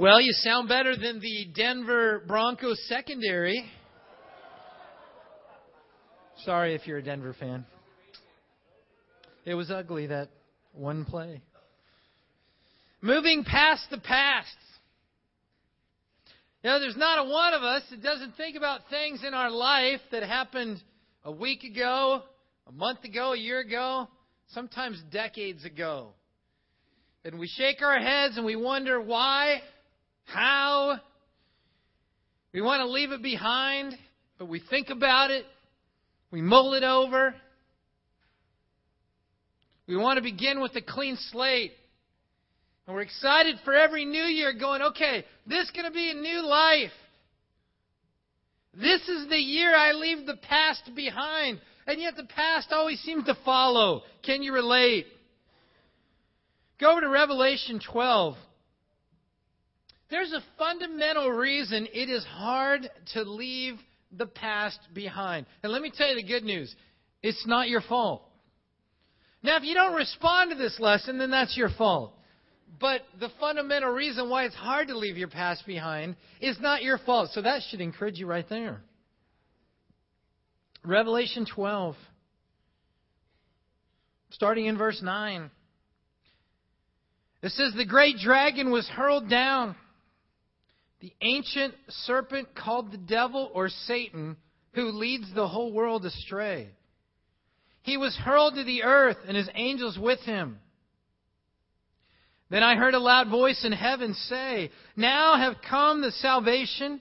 Well, you sound better than the Denver Broncos secondary. Sorry if you're a Denver fan. It was ugly, that one play. Moving past the past. You know, there's not a one of us that doesn't think about things in our life that happened a week ago, a month ago, a year ago, sometimes decades ago. And we shake our heads and we wonder why, how. We want to leave it behind, but we think about it, we mull it over. We want to begin with a clean slate. And we're excited for every new year going, okay, this is going to be a new life. This is the year I leave the past behind. And yet the past always seems to follow. Can you relate? Go over to Revelation 12. There's a fundamental reason it is hard to leave the past behind. And let me tell you the good news it's not your fault. Now, if you don't respond to this lesson, then that's your fault. But the fundamental reason why it's hard to leave your past behind is not your fault. So that should encourage you right there. Revelation 12, starting in verse 9. It says, The great dragon was hurled down, the ancient serpent called the devil or Satan, who leads the whole world astray. He was hurled to the earth, and his angels with him. Then I heard a loud voice in heaven say, Now have come the salvation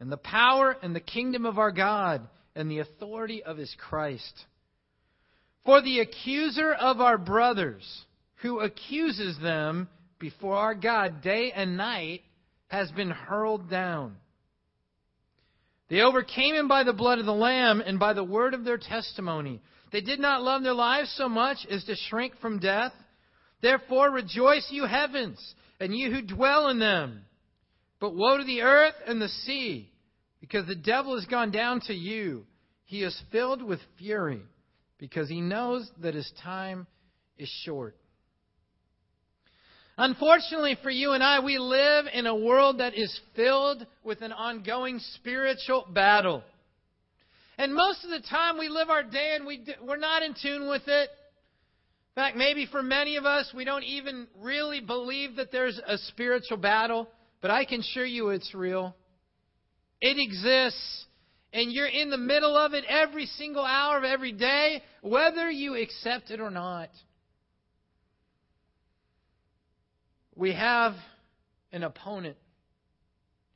and the power and the kingdom of our God and the authority of his Christ. For the accuser of our brothers, who accuses them before our God day and night, has been hurled down. They overcame him by the blood of the Lamb and by the word of their testimony. They did not love their lives so much as to shrink from death. Therefore rejoice, you heavens, and you who dwell in them. But woe to the earth and the sea, because the devil has gone down to you. He is filled with fury, because he knows that his time is short. Unfortunately for you and I, we live in a world that is filled with an ongoing spiritual battle. And most of the time we live our day and we, we're not in tune with it. In fact, maybe for many of us, we don't even really believe that there's a spiritual battle, but I can assure you it's real. It exists, and you're in the middle of it every single hour of every day, whether you accept it or not. We have an opponent.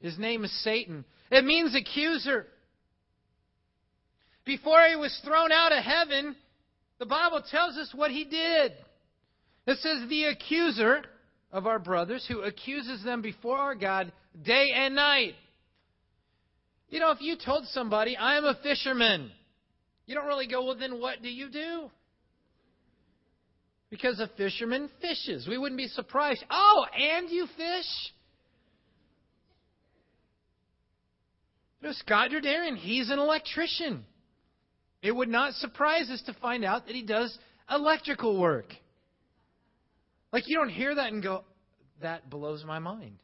His name is Satan. It means accuser. Before he was thrown out of heaven, the Bible tells us what he did. It says, The accuser of our brothers who accuses them before our God day and night. You know, if you told somebody, I am a fisherman, you don't really go, well, then what do you do? Because a fisherman fishes. We wouldn't be surprised. Oh, and you fish? Know, Scott Derderian, he's an electrician. It would not surprise us to find out that he does electrical work. Like, you don't hear that and go, that blows my mind.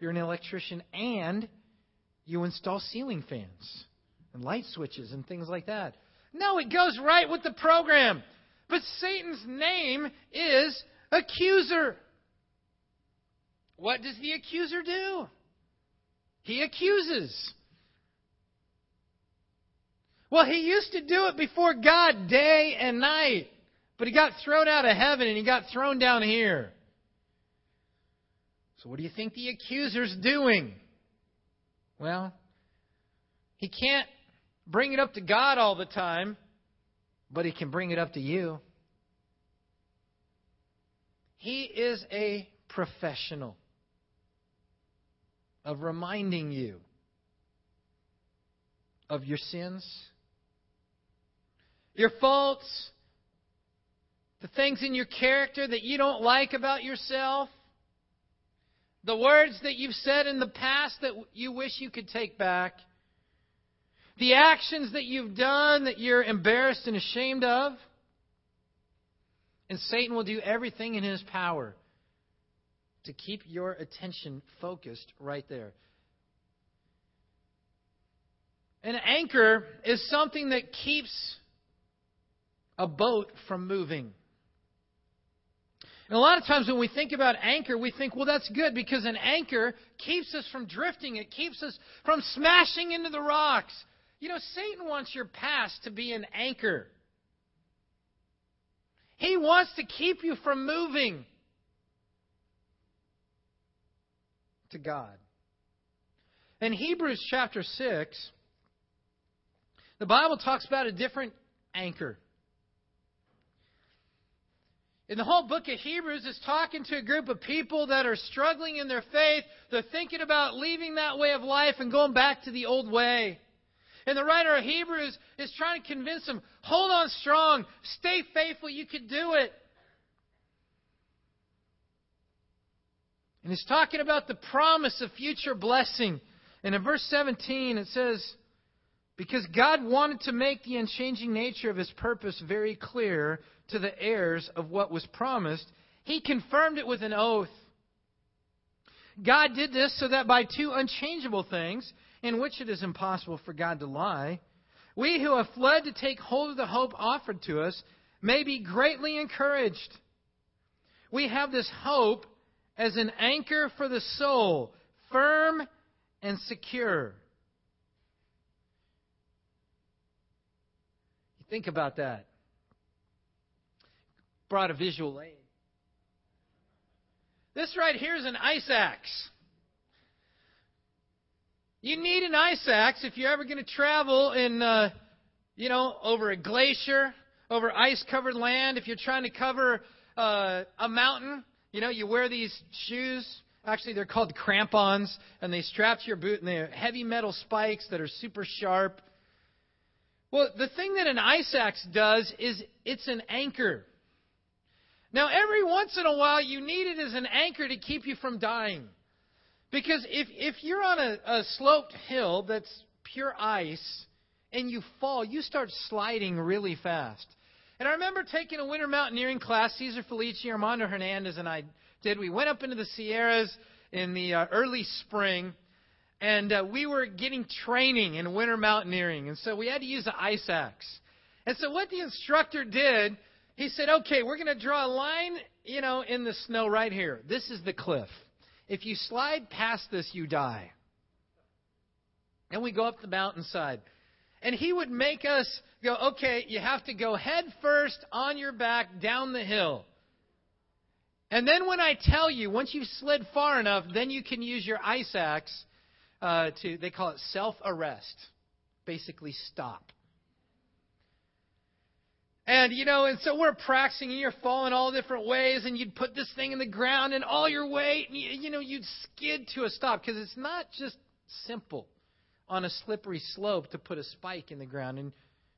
You're an electrician and you install ceiling fans and light switches and things like that. No, it goes right with the program. But Satan's name is accuser. What does the accuser do? He accuses. Well, he used to do it before God day and night, but he got thrown out of heaven and he got thrown down here. So, what do you think the accuser's doing? Well, he can't bring it up to God all the time, but he can bring it up to you. He is a professional of reminding you of your sins your faults, the things in your character that you don't like about yourself, the words that you've said in the past that you wish you could take back, the actions that you've done that you're embarrassed and ashamed of. And Satan will do everything in his power to keep your attention focused right there. An anchor is something that keeps a boat from moving. And a lot of times when we think about anchor, we think, well, that's good because an anchor keeps us from drifting. It keeps us from smashing into the rocks. You know, Satan wants your past to be an anchor. He wants to keep you from moving to God. In Hebrews chapter 6, the Bible talks about a different anchor. In the whole book of Hebrews, it's talking to a group of people that are struggling in their faith. They're thinking about leaving that way of life and going back to the old way. And the writer of Hebrews is trying to convince them hold on strong, stay faithful, you can do it. And he's talking about the promise of future blessing. And in verse 17, it says, Because God wanted to make the unchanging nature of his purpose very clear to the heirs of what was promised, he confirmed it with an oath. God did this so that by two unchangeable things, in which it is impossible for God to lie, we who have fled to take hold of the hope offered to us may be greatly encouraged. We have this hope as an anchor for the soul, firm and secure. You think about that brought a visual aid. This right here is an ice axe. You need an ice axe if you're ever going to travel in, uh, you know, over a glacier, over ice-covered land. If you're trying to cover uh, a mountain, you know, you wear these shoes. Actually, they're called crampons, and they strap to your boot, and they're heavy metal spikes that are super sharp. Well, the thing that an ice axe does is it's an anchor. Now, every once in a while, you need it as an anchor to keep you from dying. Because if, if you're on a, a sloped hill that's pure ice and you fall, you start sliding really fast. And I remember taking a winter mountaineering class, Cesar Felici, Armando Hernandez, and I did. We went up into the Sierras in the uh, early spring, and uh, we were getting training in winter mountaineering. And so we had to use an ice axe. And so what the instructor did he said, okay, we're going to draw a line, you know, in the snow right here. This is the cliff. If you slide past this, you die. And we go up the mountainside. And he would make us go, okay, you have to go head first on your back down the hill. And then when I tell you, once you've slid far enough, then you can use your ice axe uh, to, they call it self arrest. Basically, stop. And, you know, and so we're practicing, and you're falling all different ways, and you'd put this thing in the ground, and all your weight, and you, you know, you'd skid to a stop, because it's not just simple on a slippery slope to put a spike in the ground. And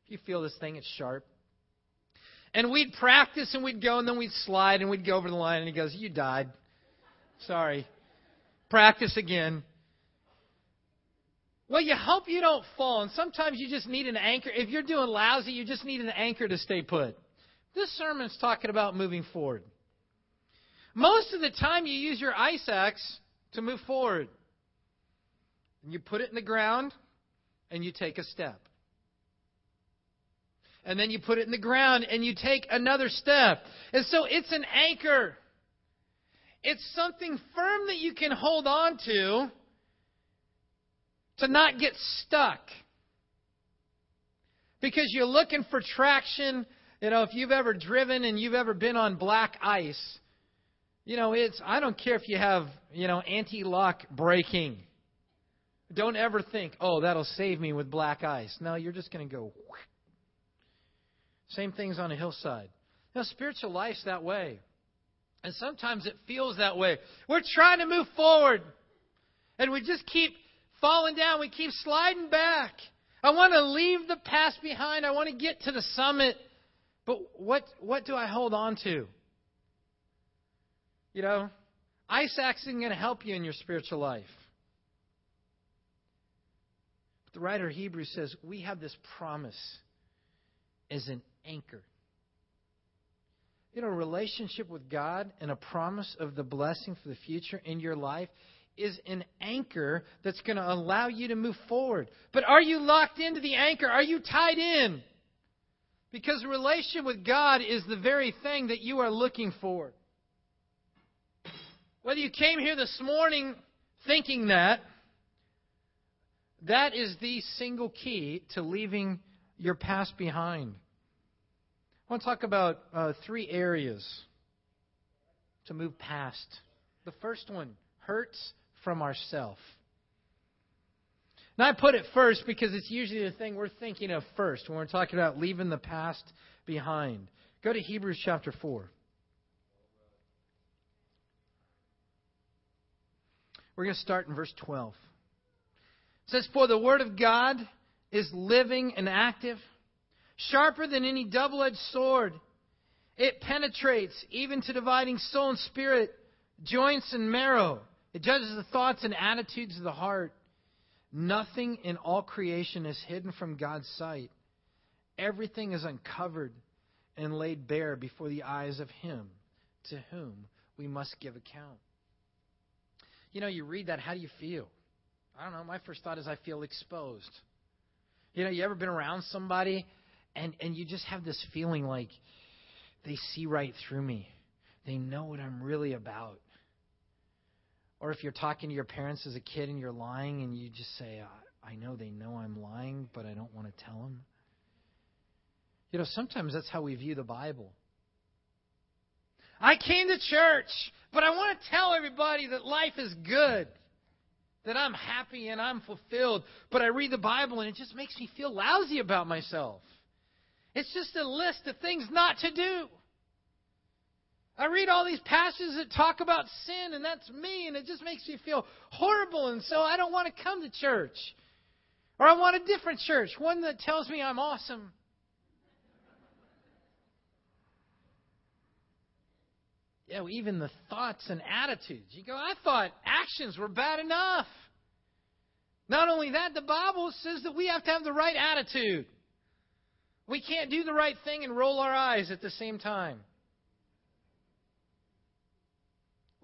you feel this thing, it's sharp. And we'd practice, and we'd go, and then we'd slide, and we'd go over the line, and he goes, You died. Sorry. Practice again. Well, you hope you don't fall, and sometimes you just need an anchor. If you're doing lousy, you just need an anchor to stay put. This sermon's talking about moving forward. Most of the time, you use your ice axe to move forward. And you put it in the ground, and you take a step. And then you put it in the ground, and you take another step. And so it's an anchor. It's something firm that you can hold on to to not get stuck. Because you're looking for traction. You know, if you've ever driven and you've ever been on black ice, you know, it's, I don't care if you have, you know, anti lock braking. Don't ever think, oh, that'll save me with black ice. No, you're just going to go. Same things on a hillside. Now, spiritual life's that way. And sometimes it feels that way. We're trying to move forward. And we just keep falling down. We keep sliding back. I want to leave the past behind. I want to get to the summit. But what, what do I hold on to? You know, ice axe isn't going to help you in your spiritual life. But the writer of Hebrews says we have this promise as an anchor. You know, relationship with God and a promise of the blessing for the future in your life is an anchor that's going to allow you to move forward. But are you locked into the anchor? Are you tied in? Because relation with God is the very thing that you are looking for. Whether you came here this morning thinking that, that is the single key to leaving your past behind. I want to talk about uh, three areas to move past. The first one hurts from ourself. Now, I put it first because it's usually the thing we're thinking of first when we're talking about leaving the past behind. Go to Hebrews chapter 4. We're going to start in verse 12. It says, For the word of God is living and active, sharper than any double edged sword. It penetrates even to dividing soul and spirit, joints and marrow. It judges the thoughts and attitudes of the heart. Nothing in all creation is hidden from God's sight. Everything is uncovered and laid bare before the eyes of Him to whom we must give account. You know, you read that, how do you feel? I don't know. My first thought is I feel exposed. You know, you ever been around somebody and, and you just have this feeling like they see right through me, they know what I'm really about. Or if you're talking to your parents as a kid and you're lying and you just say, I know they know I'm lying, but I don't want to tell them. You know, sometimes that's how we view the Bible. I came to church, but I want to tell everybody that life is good, that I'm happy and I'm fulfilled. But I read the Bible and it just makes me feel lousy about myself. It's just a list of things not to do. I read all these passages that talk about sin, and that's me, and it just makes me feel horrible, and so I don't want to come to church. Or I want a different church, one that tells me I'm awesome. You know, even the thoughts and attitudes. You go, I thought actions were bad enough. Not only that, the Bible says that we have to have the right attitude. We can't do the right thing and roll our eyes at the same time.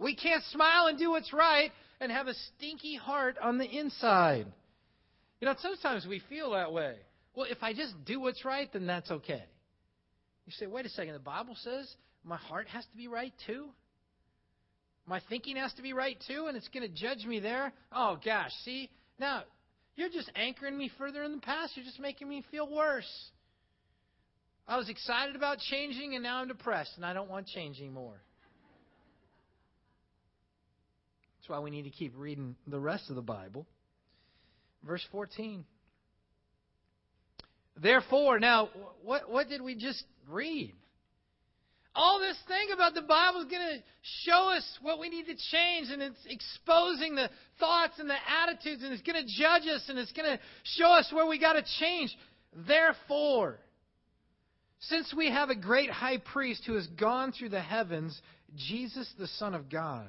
We can't smile and do what's right and have a stinky heart on the inside. You know, sometimes we feel that way. Well, if I just do what's right, then that's okay. You say, wait a second, the Bible says my heart has to be right too? My thinking has to be right too, and it's going to judge me there? Oh, gosh, see? Now, you're just anchoring me further in the past. You're just making me feel worse. I was excited about changing, and now I'm depressed, and I don't want change anymore. That's why we need to keep reading the rest of the Bible. Verse 14. Therefore, now, what, what did we just read? All this thing about the Bible is going to show us what we need to change, and it's exposing the thoughts and the attitudes, and it's going to judge us, and it's going to show us where we got to change. Therefore, since we have a great high priest who has gone through the heavens, Jesus, the Son of God,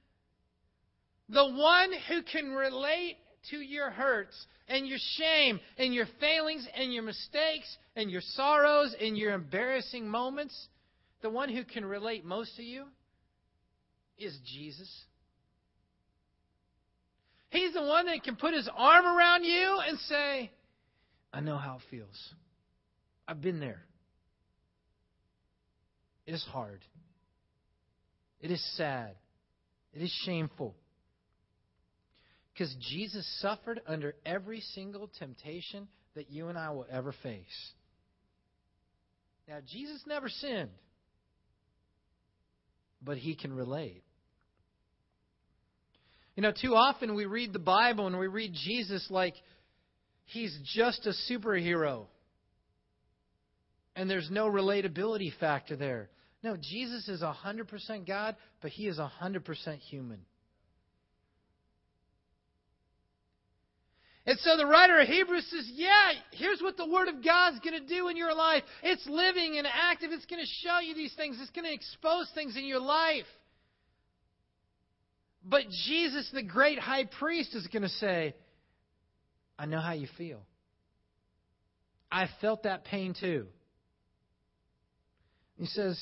The one who can relate to your hurts and your shame and your failings and your mistakes and your sorrows and your embarrassing moments, the one who can relate most to you is Jesus. He's the one that can put his arm around you and say, I know how it feels. I've been there. It is hard. It is sad. It is shameful. Because Jesus suffered under every single temptation that you and I will ever face. Now, Jesus never sinned, but he can relate. You know, too often we read the Bible and we read Jesus like he's just a superhero. And there's no relatability factor there. No, Jesus is 100% God, but he is 100% human. And so the writer of Hebrews says, Yeah, here's what the Word of God's going to do in your life. It's living and active. It's going to show you these things. It's going to expose things in your life. But Jesus, the great high priest, is going to say, I know how you feel. I felt that pain too. He says,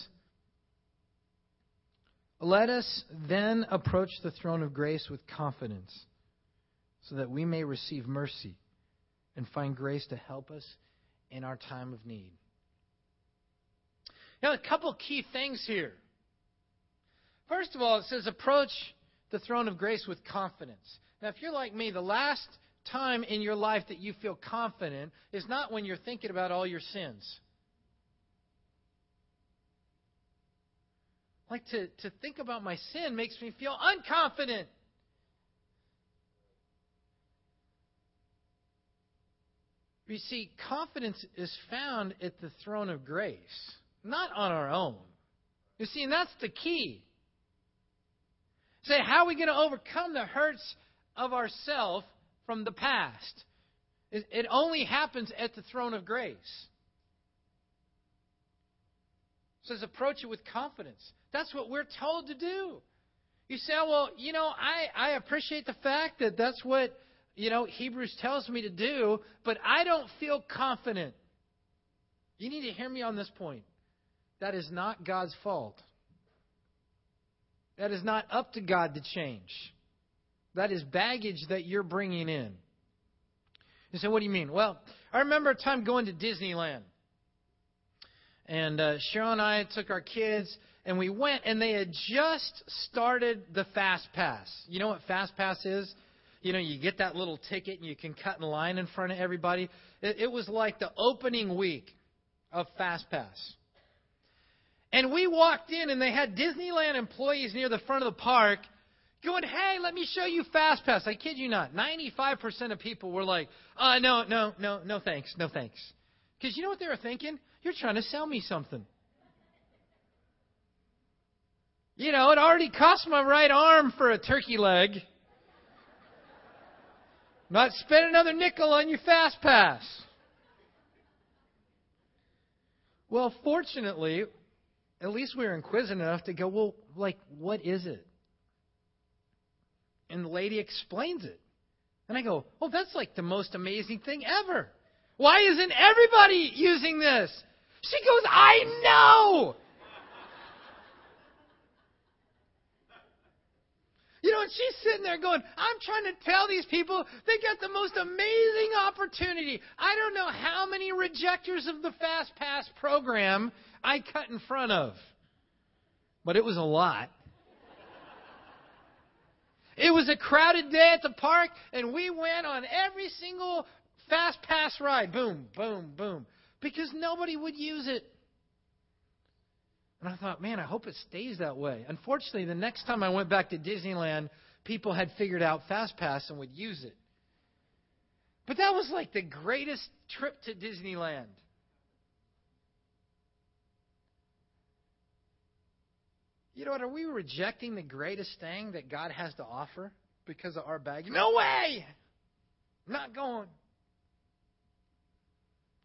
Let us then approach the throne of grace with confidence so that we may receive mercy and find grace to help us in our time of need. Now, a couple key things here. First of all, it says approach the throne of grace with confidence. Now, if you're like me, the last time in your life that you feel confident is not when you're thinking about all your sins. Like to, to think about my sin makes me feel unconfident. You see, confidence is found at the throne of grace, not on our own. You see, and that's the key. Say, how are we going to overcome the hurts of ourself from the past? It, only happens at the throne of grace. It says, approach it with confidence. That's what we're told to do. You say, oh, well, you know, I, I appreciate the fact that that's what you know, Hebrews tells me to do, but I don't feel confident. You need to hear me on this point. That is not God's fault. That is not up to God to change. That is baggage that you're bringing in. You say, what do you mean? Well, I remember a time going to Disneyland. And uh, Cheryl and I took our kids, and we went, and they had just started the Fast Pass. You know what Fast Pass is? You know, you get that little ticket and you can cut in line in front of everybody. It, it was like the opening week of Fast Pass. And we walked in and they had Disneyland employees near the front of the park going, hey, let me show you Fast Pass. I kid you not. 95% of people were like, uh, no, no, no, no thanks, no thanks. Because you know what they were thinking? You're trying to sell me something. You know, it already cost my right arm for a turkey leg. Not spend another nickel on your fast pass. Well, fortunately, at least we were inquisitive enough to go, well, like, what is it? And the lady explains it. And I go, oh, that's like the most amazing thing ever. Why isn't everybody using this? She goes, I know! You know, and she's sitting there going, I'm trying to tell these people they got the most amazing opportunity. I don't know how many rejectors of the Fast Pass program I cut in front of, but it was a lot. It was a crowded day at the park, and we went on every single Fast Pass ride. Boom, boom, boom. Because nobody would use it. And I thought, man, I hope it stays that way. Unfortunately, the next time I went back to Disneyland, people had figured out FastPass and would use it. But that was like the greatest trip to Disneyland. You know what? Are we rejecting the greatest thing that God has to offer because of our baggage? No way! Not going.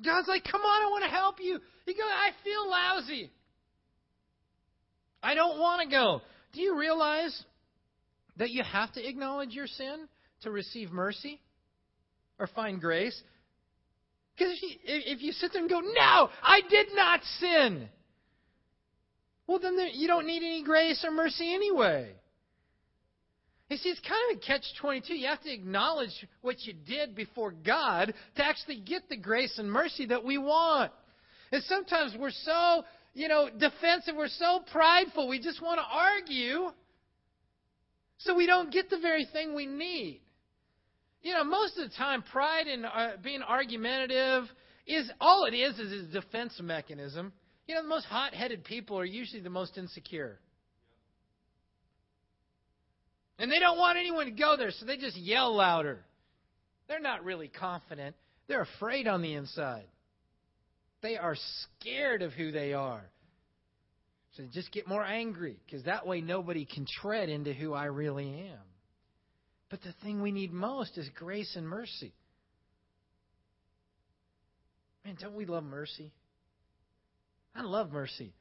God's like, come on, I want to help you. He goes, I feel lousy. I don't want to go. Do you realize that you have to acknowledge your sin to receive mercy or find grace? Because if if you sit there and go, No, I did not sin, well, then there, you don't need any grace or mercy anyway. You see, it's kind of a catch 22. You have to acknowledge what you did before God to actually get the grace and mercy that we want. And sometimes we're so you know, defensive. We're so prideful. We just want to argue so we don't get the very thing we need. You know, most of the time, pride and uh, being argumentative is all it is is a defense mechanism. You know, the most hot headed people are usually the most insecure. And they don't want anyone to go there, so they just yell louder. They're not really confident, they're afraid on the inside. They are scared of who they are. So just get more angry, because that way nobody can tread into who I really am. But the thing we need most is grace and mercy. Man, don't we love mercy? I love mercy.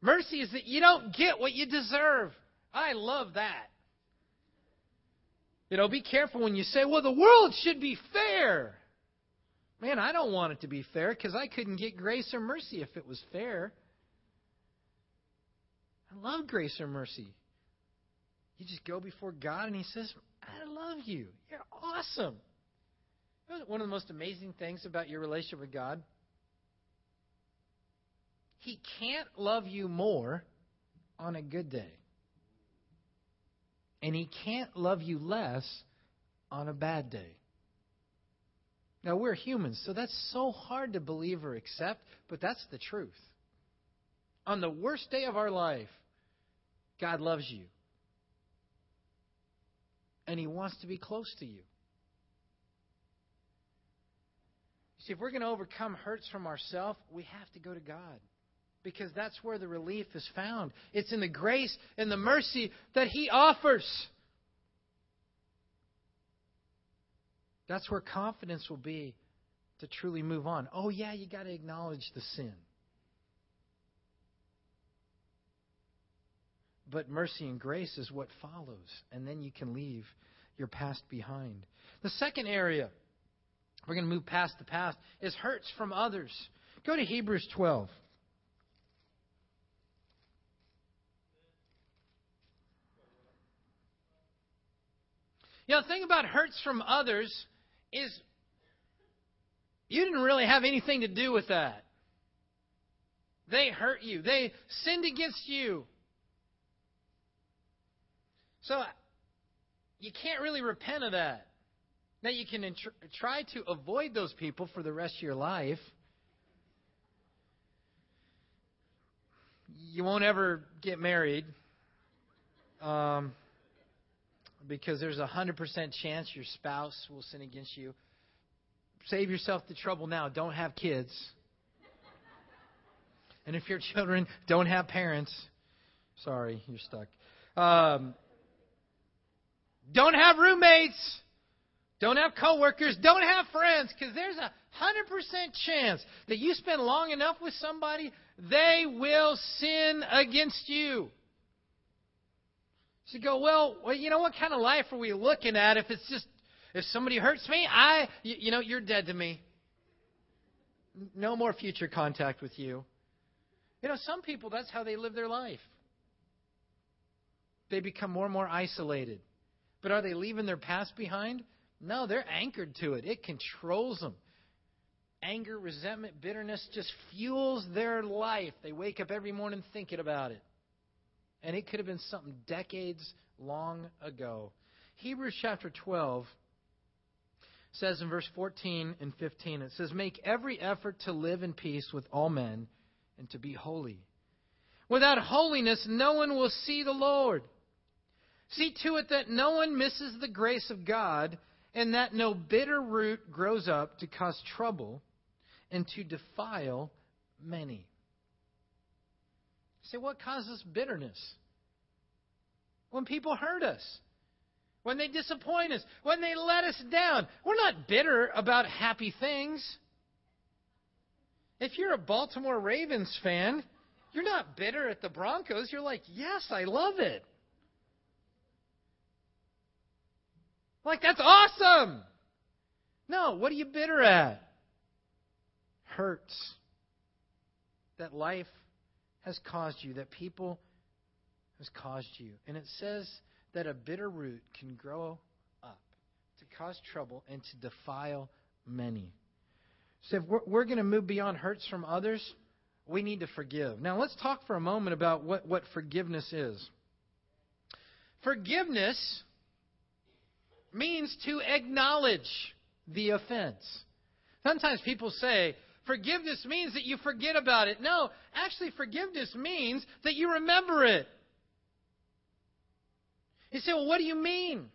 Mercy is that you don't get what you deserve. I love that. You know, be careful when you say, well, the world should be fair. Man, I don't want it to be fair because I couldn't get grace or mercy if it was fair. I love grace or mercy. You just go before God and He says, I love you. You're awesome. One of the most amazing things about your relationship with God? He can't love you more on a good day. And He can't love you less on a bad day. Now, we're humans, so that's so hard to believe or accept, but that's the truth. On the worst day of our life, God loves you. And He wants to be close to you. See, if we're going to overcome hurts from ourselves, we have to go to God. Because that's where the relief is found. It's in the grace and the mercy that He offers. That's where confidence will be to truly move on. Oh, yeah, you got to acknowledge the sin. But mercy and grace is what follows, and then you can leave your past behind. The second area, we're going to move past the past, is hurts from others. Go to Hebrews 12. You know, the thing about hurts from others is you didn't really have anything to do with that. They hurt you, they sinned against you. So you can't really repent of that. Now, you can try to avoid those people for the rest of your life. You won't ever get married. Um, because there's a 100% chance your spouse will sin against you. Save yourself the trouble now. Don't have kids. And if your children don't have parents, sorry, you're stuck. Um, don't have roommates. Don't have coworkers. Don't have friends. Because there's a 100% chance that you spend long enough with somebody, they will sin against you. You go, well, well, you know what kind of life are we looking at if it's just if somebody hurts me, I you, you know, you're dead to me. No more future contact with you. You know, some people that's how they live their life. They become more and more isolated. But are they leaving their past behind? No, they're anchored to it. It controls them. Anger, resentment, bitterness just fuels their life. They wake up every morning thinking about it. And it could have been something decades long ago. Hebrews chapter 12 says in verse 14 and 15, it says, Make every effort to live in peace with all men and to be holy. Without holiness, no one will see the Lord. See to it that no one misses the grace of God and that no bitter root grows up to cause trouble and to defile many. Say, what causes bitterness? When people hurt us, when they disappoint us, when they let us down. We're not bitter about happy things. If you're a Baltimore Ravens fan, you're not bitter at the Broncos. You're like, yes, I love it. Like, that's awesome. No, what are you bitter at? Hurts that life has caused you, that people has caused you. And it says that a bitter root can grow up to cause trouble and to defile many. So if we're, we're going to move beyond hurts from others, we need to forgive. Now let's talk for a moment about what, what forgiveness is. Forgiveness means to acknowledge the offense. Sometimes people say, forgiveness means that you forget about it. No, actually, forgiveness means that you remember it. You say, well, what do you mean?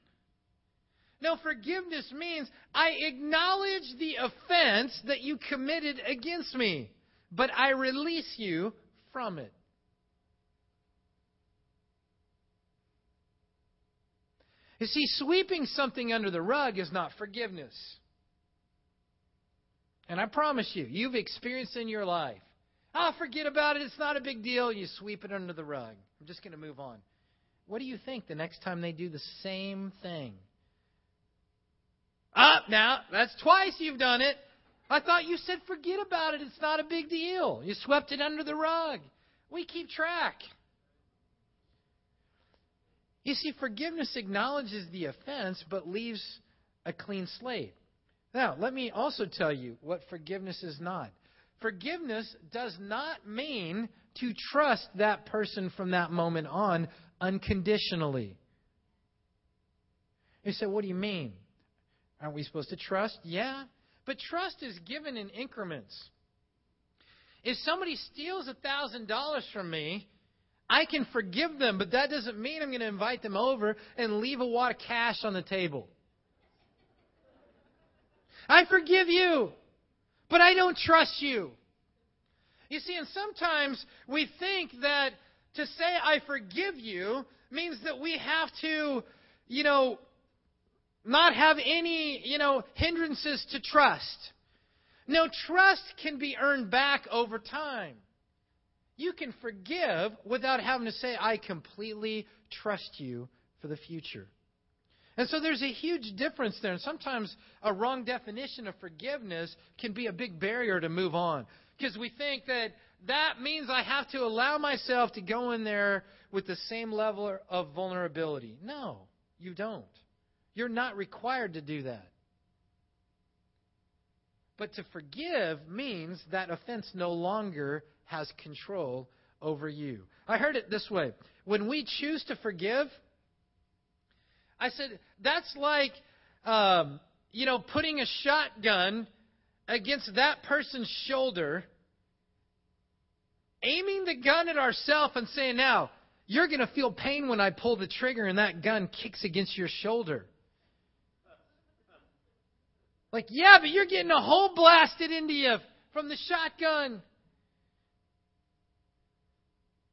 No, forgiveness means I acknowledge the offense that you committed against me, but I release you from it. You see, sweeping something under the rug is not forgiveness. And I promise you, you've experienced in your life. I'll oh, forget about it. It's not a big deal. You sweep it under the rug. I'm just going to move on. What do you think the next time they do the same thing? Up ah, now, that's twice you've done it. I thought you said forget about it. It's not a big deal. You swept it under the rug. We keep track. You see, forgiveness acknowledges the offense but leaves a clean slate. Now, let me also tell you what forgiveness is not. Forgiveness does not mean to trust that person from that moment on unconditionally. You say, what do you mean? Aren't we supposed to trust? Yeah. But trust is given in increments. If somebody steals $1,000 from me, I can forgive them, but that doesn't mean I'm going to invite them over and leave a wad of cash on the table. I forgive you, but I don't trust you. You see, and sometimes we think that to say I forgive you means that we have to, you know, not have any, you know, hindrances to trust. No, trust can be earned back over time. You can forgive without having to say, I completely trust you for the future. And so there's a huge difference there. And sometimes a wrong definition of forgiveness can be a big barrier to move on. Because we think that that means I have to allow myself to go in there with the same level of vulnerability. No, you don't. You're not required to do that. But to forgive means that offense no longer has control over you. I heard it this way when we choose to forgive, I said, that's like, um, you know, putting a shotgun against that person's shoulder, aiming the gun at ourselves and saying, now, you're going to feel pain when I pull the trigger and that gun kicks against your shoulder. Like, yeah, but you're getting a hole blasted into you from the shotgun.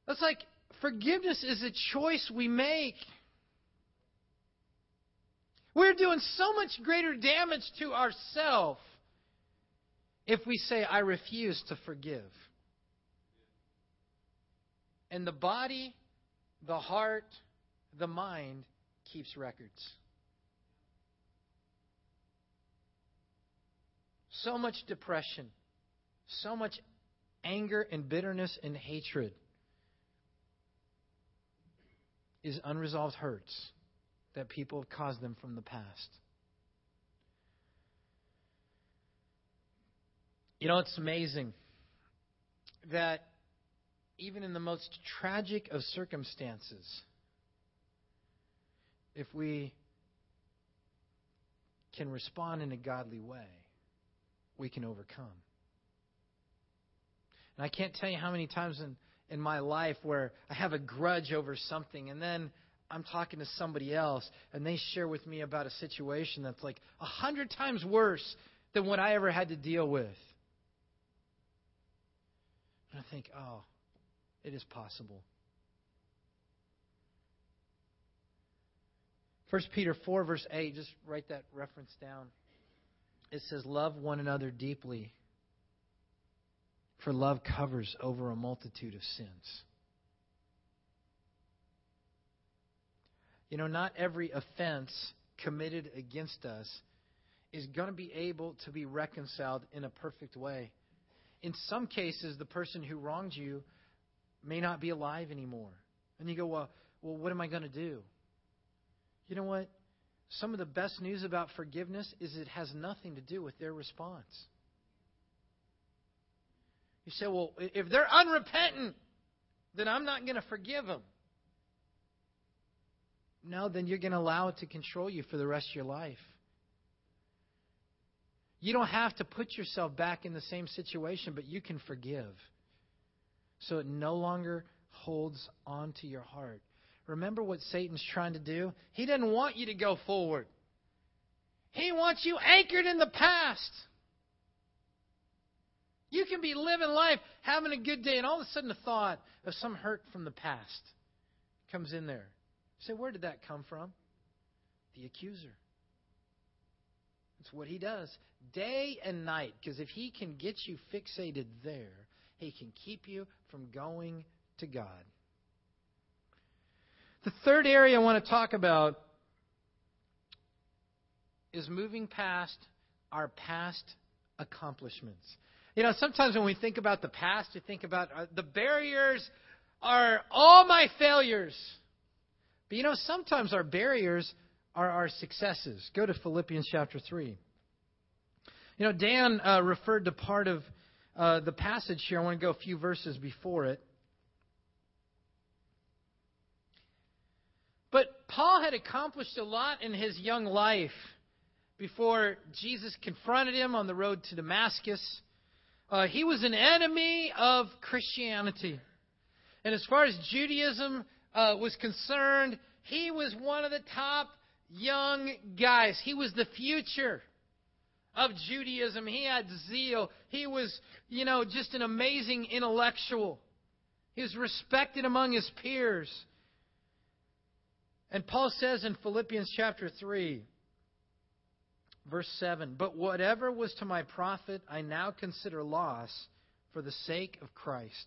That's like forgiveness is a choice we make. We're doing so much greater damage to ourselves if we say, I refuse to forgive. And the body, the heart, the mind keeps records. so much depression, so much anger and bitterness and hatred is unresolved hurts that people have caused them from the past. You know, it's amazing that even in the most tragic of circumstances, if we can respond in a godly way, we can overcome. And I can't tell you how many times in, in my life where I have a grudge over something and then I'm talking to somebody else and they share with me about a situation that's like a hundred times worse than what I ever had to deal with. And I think, oh, it is possible. 1 Peter 4, verse 8, just write that reference down it says, Love one another deeply, for love covers over a multitude of sins. You know, not every offense committed against us is going to be able to be reconciled in a perfect way. In some cases, the person who wronged you may not be alive anymore. And you go, well, well what am I going to do? You know what? Some of the best news about forgiveness is it has nothing to do with their response. You say, well, if they're unrepentant, then I'm not going to forgive them. No, then you're going to allow it to control you for the rest of your life. You don't have to put yourself back in the same situation, but you can forgive. So it no longer holds on to your heart. Remember what Satan's trying to do? He doesn't want you to go forward. He wants you anchored in the past. You can be living life, having a good day, and all of a sudden a thought of some hurt from the past comes in there. Say, where did that come from? The accuser. It's what he does day and night. Because if he can get you fixated there, he can keep you from going to God. The third area I want to talk about is moving past our past accomplishments. You know, sometimes when we think about the past, we think about uh, the barriers are all my failures. But you know, sometimes our barriers are our successes. Go to Philippians chapter 3. You know, Dan uh, referred to part of uh, the passage here. I want to go a few verses before it. But Paul had accomplished a lot in his young life before Jesus confronted him on the road to Damascus. Uh, he was an enemy of Christianity. And as far as Judaism uh, was concerned, he was one of the top young guys. He was the future of Judaism. He had zeal. He was, you know, just an amazing intellectual. He was respected among his peers. And Paul says in Philippians chapter 3, verse 7 But whatever was to my profit, I now consider loss for the sake of Christ.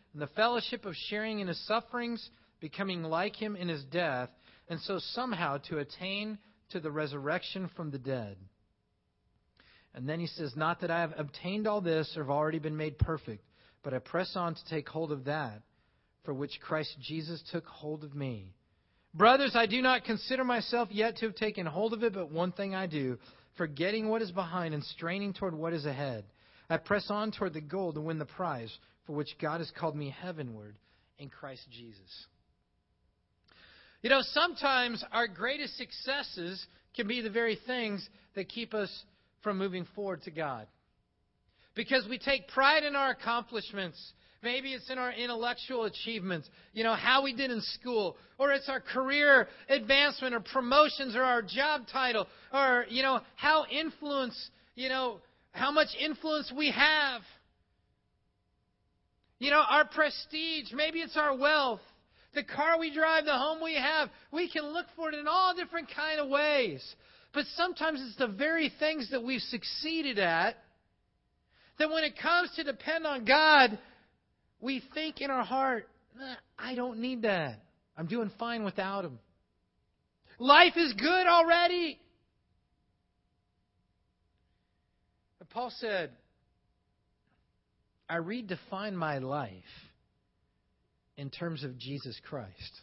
and the fellowship of sharing in his sufferings becoming like him in his death, and so somehow to attain to the resurrection from the dead. And then he says, Not that I have obtained all this or have already been made perfect, but I press on to take hold of that for which Christ Jesus took hold of me. Brothers, I do not consider myself yet to have taken hold of it, but one thing I do, forgetting what is behind and straining toward what is ahead. I press on toward the goal to win the prize for which God has called me heavenward in Christ Jesus. You know, sometimes our greatest successes can be the very things that keep us from moving forward to God. Because we take pride in our accomplishments. Maybe it's in our intellectual achievements, you know, how we did in school, or it's our career advancement or promotions or our job title, or, you know, how influence, you know, how much influence we have. You know, our prestige, maybe it's our wealth the car we drive, the home we have. We can look for it in all different kind of ways. But sometimes it's the very things that we've succeeded at that when it comes to depend on God, we think in our heart, nah, I don't need that. I'm doing fine without Him. Life is good already. But Paul said, I redefine my life in terms of Jesus Christ.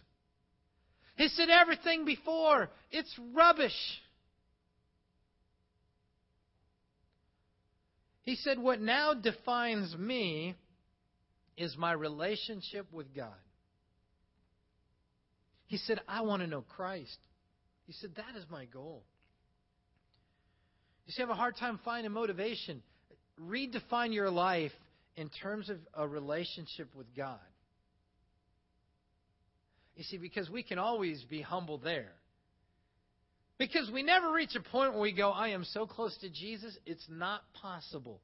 He said everything before, it's rubbish. He said, What now defines me is my relationship with God. He said, I want to know Christ. He said, That is my goal. You see, I have a hard time finding motivation. Redefine your life in terms of a relationship with God. You see, because we can always be humble there. Because we never reach a point where we go, I am so close to Jesus, it's not possible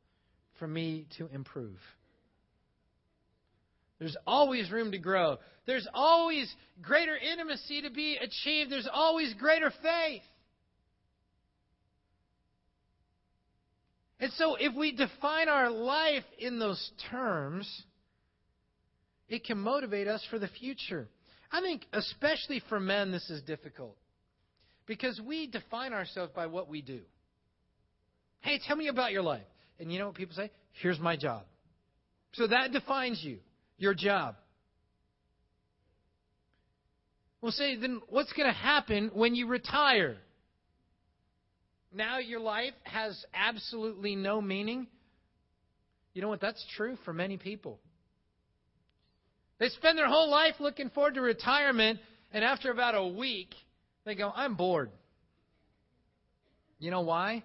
for me to improve. There's always room to grow. There's always greater intimacy to be achieved. There's always greater faith. And so, if we define our life in those terms, it can motivate us for the future. I think, especially for men, this is difficult because we define ourselves by what we do. Hey, tell me about your life. And you know what people say? Here's my job. So that defines you, your job. We'll say, then what's going to happen when you retire? Now your life has absolutely no meaning. You know what? That's true for many people. They spend their whole life looking forward to retirement, and after about a week, they go, I'm bored. You know why?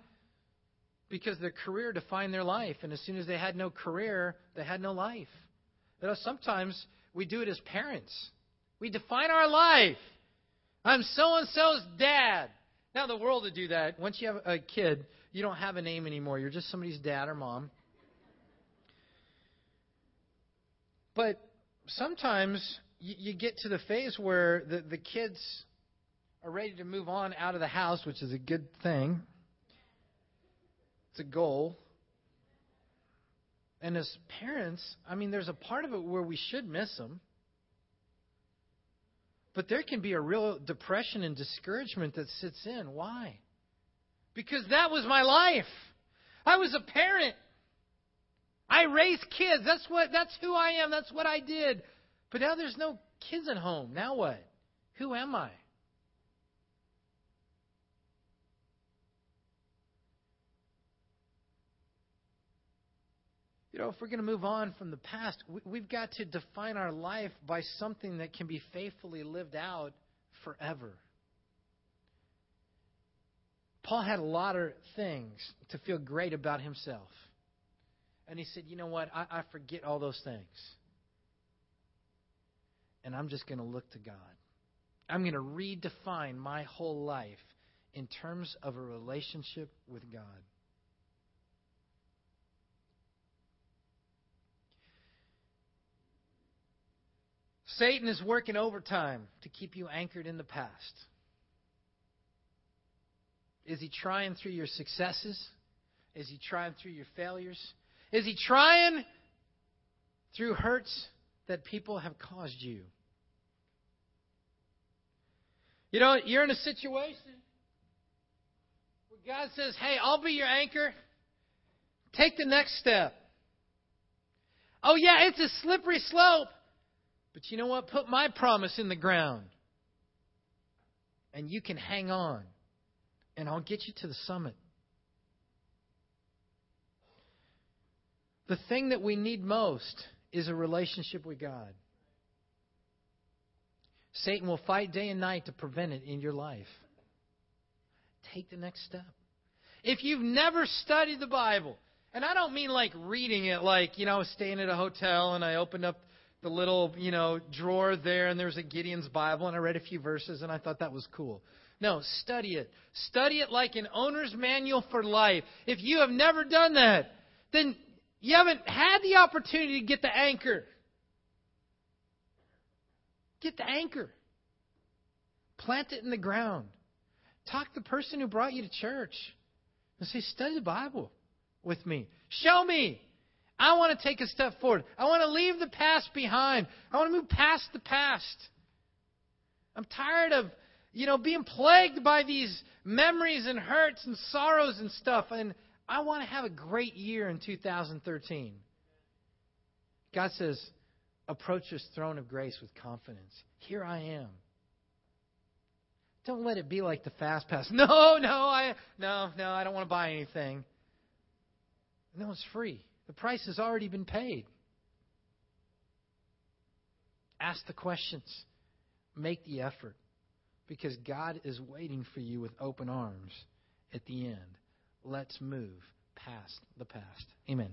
Because their career defined their life, and as soon as they had no career, they had no life. You know, sometimes we do it as parents. We define our life. I'm so and so's dad. Now the world would do that. Once you have a kid, you don't have a name anymore. You're just somebody's dad or mom. But sometimes you, you get to the phase where the, the kids are ready to move on out of the house, which is a good thing. It's a goal. And as parents, I mean, there's a part of it where we should miss them. But there can be a real depression and discouragement that sits in. Why? Because that was my life. I was a parent. I raised kids. That's what that's who I am. That's what I did. But now there's no kids at home. Now what? Who am I? You know, if we're going to move on from the past, we've got to define our life by something that can be faithfully lived out forever. Paul had a lot of things to feel great about himself. And he said, You know what? I, I forget all those things. And I'm just going to look to God. I'm going to redefine my whole life in terms of a relationship with God. Satan is working overtime to keep you anchored in the past. Is he trying through your successes? Is he trying through your failures? Is he trying through hurts that people have caused you? You know, you're in a situation where God says, Hey, I'll be your anchor. Take the next step. Oh, yeah, it's a slippery slope. But you know what? Put my promise in the ground. And you can hang on. And I'll get you to the summit. The thing that we need most is a relationship with God. Satan will fight day and night to prevent it in your life. Take the next step. If you've never studied the Bible, and I don't mean like reading it, like, you know, I was staying at a hotel and I opened up the little, you know, drawer there and there's a Gideon's Bible and I read a few verses and I thought that was cool. No, study it. Study it like an owner's manual for life. If you have never done that, then you haven't had the opportunity to get the anchor. Get the anchor. Plant it in the ground. Talk to the person who brought you to church and say, study the Bible with me. Show me. I want to take a step forward. I want to leave the past behind. I want to move past the past. I'm tired of, you know, being plagued by these memories and hurts and sorrows and stuff. And I want to have a great year in 2013. God says, approach this throne of grace with confidence. Here I am. Don't let it be like the fast pass. No, no, I no, no, I don't want to buy anything. No, it's free. The price has already been paid. Ask the questions. Make the effort. Because God is waiting for you with open arms at the end. Let's move past the past. Amen.